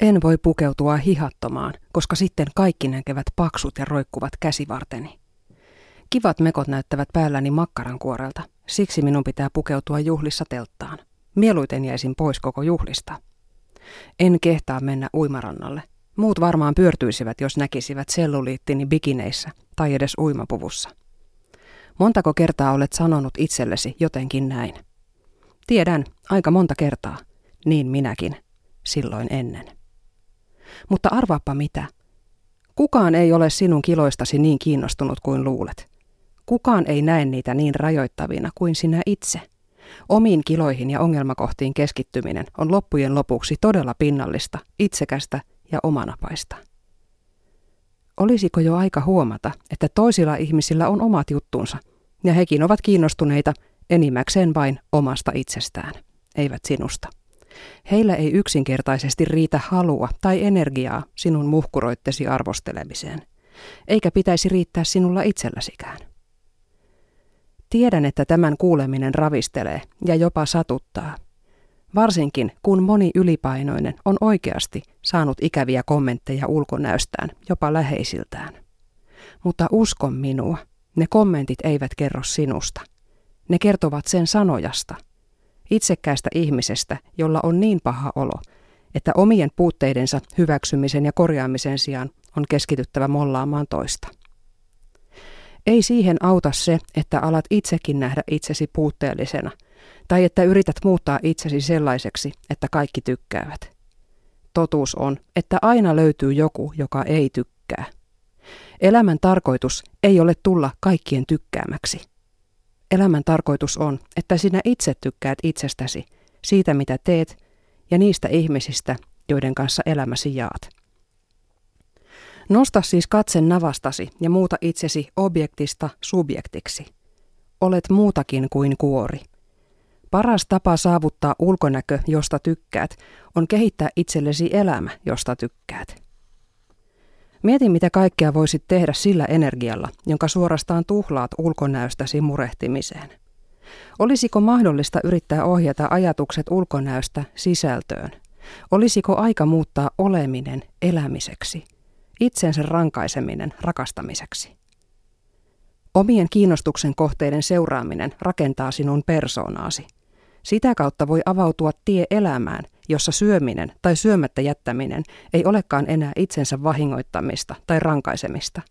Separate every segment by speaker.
Speaker 1: En voi pukeutua hihattomaan, koska sitten kaikki näkevät paksut ja roikkuvat käsivarteni. Kivat mekot näyttävät päälläni makkarankuorelta, siksi minun pitää pukeutua juhlissa telttaan. Mieluiten jäisin pois koko juhlista. En kehtaa mennä uimarannalle. Muut varmaan pyörtyisivät, jos näkisivät selluliittini bikineissä tai edes uimapuvussa. Montako kertaa olet sanonut itsellesi jotenkin näin? Tiedän, aika monta kertaa. Niin minäkin, silloin ennen. Mutta arvaappa mitä. Kukaan ei ole sinun kiloistasi niin kiinnostunut kuin luulet. Kukaan ei näe niitä niin rajoittavina kuin sinä itse. Omiin kiloihin ja ongelmakohtiin keskittyminen on loppujen lopuksi todella pinnallista, itsekästä ja omanapaista. Olisiko jo aika huomata, että toisilla ihmisillä on omat juttunsa, ja hekin ovat kiinnostuneita enimmäkseen vain omasta itsestään, eivät sinusta. Heillä ei yksinkertaisesti riitä halua tai energiaa sinun muhkuroittesi arvostelemiseen, eikä pitäisi riittää sinulla itselläsikään. Tiedän, että tämän kuuleminen ravistelee ja jopa satuttaa. Varsinkin kun moni ylipainoinen on oikeasti saanut ikäviä kommentteja ulkonäöstään, jopa läheisiltään. Mutta uskon minua, ne kommentit eivät kerro sinusta. Ne kertovat sen sanojasta, itsekkäästä ihmisestä, jolla on niin paha olo, että omien puutteidensa hyväksymisen ja korjaamisen sijaan on keskityttävä mollaamaan toista. Ei siihen auta se, että alat itsekin nähdä itsesi puutteellisena, tai että yrität muuttaa itsesi sellaiseksi, että kaikki tykkäävät. Totuus on, että aina löytyy joku, joka ei tykkää. Elämän tarkoitus ei ole tulla kaikkien tykkäämäksi. Elämän tarkoitus on, että sinä itse tykkäät itsestäsi, siitä mitä teet ja niistä ihmisistä, joiden kanssa elämäsi jaat. Nosta siis katsen navastasi ja muuta itsesi objektista subjektiksi. Olet muutakin kuin kuori. Paras tapa saavuttaa ulkonäkö, josta tykkäät, on kehittää itsellesi elämä, josta tykkäät. Mieti, mitä kaikkea voisit tehdä sillä energialla, jonka suorastaan tuhlaat ulkonäöstäsi murehtimiseen. Olisiko mahdollista yrittää ohjata ajatukset ulkonäöstä sisältöön? Olisiko aika muuttaa oleminen elämiseksi? itsensä rankaiseminen rakastamiseksi. Omien kiinnostuksen kohteiden seuraaminen rakentaa sinun persoonaasi. Sitä kautta voi avautua tie elämään, jossa syöminen tai syömättä jättäminen ei olekaan enää itsensä vahingoittamista tai rankaisemista.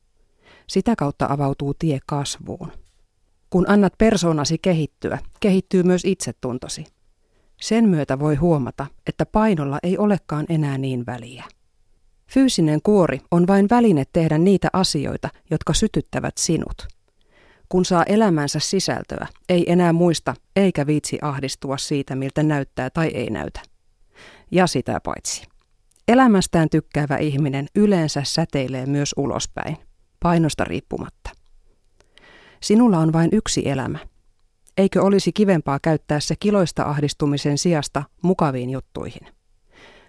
Speaker 1: Sitä kautta avautuu tie kasvuun. Kun annat persoonasi kehittyä, kehittyy myös itsetuntosi. Sen myötä voi huomata, että painolla ei olekaan enää niin väliä. Fyysinen kuori on vain väline tehdä niitä asioita, jotka sytyttävät sinut. Kun saa elämänsä sisältöä, ei enää muista eikä viitsi ahdistua siitä, miltä näyttää tai ei näytä. Ja sitä paitsi. Elämästään tykkäävä ihminen yleensä säteilee myös ulospäin, painosta riippumatta. Sinulla on vain yksi elämä. Eikö olisi kivempaa käyttää se kiloista ahdistumisen sijasta mukaviin juttuihin?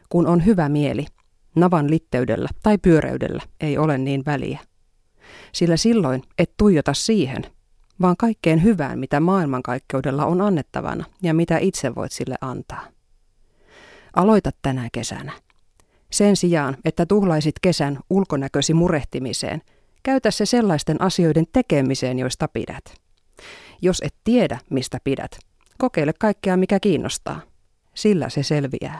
Speaker 1: Kun on hyvä mieli, navan litteydellä tai pyöreydellä ei ole niin väliä. Sillä silloin et tuijota siihen, vaan kaikkeen hyvään, mitä maailmankaikkeudella on annettavana ja mitä itse voit sille antaa. Aloita tänä kesänä. Sen sijaan, että tuhlaisit kesän ulkonäkösi murehtimiseen, käytä se sellaisten asioiden tekemiseen, joista pidät. Jos et tiedä, mistä pidät, kokeile kaikkea, mikä kiinnostaa. Sillä se selviää.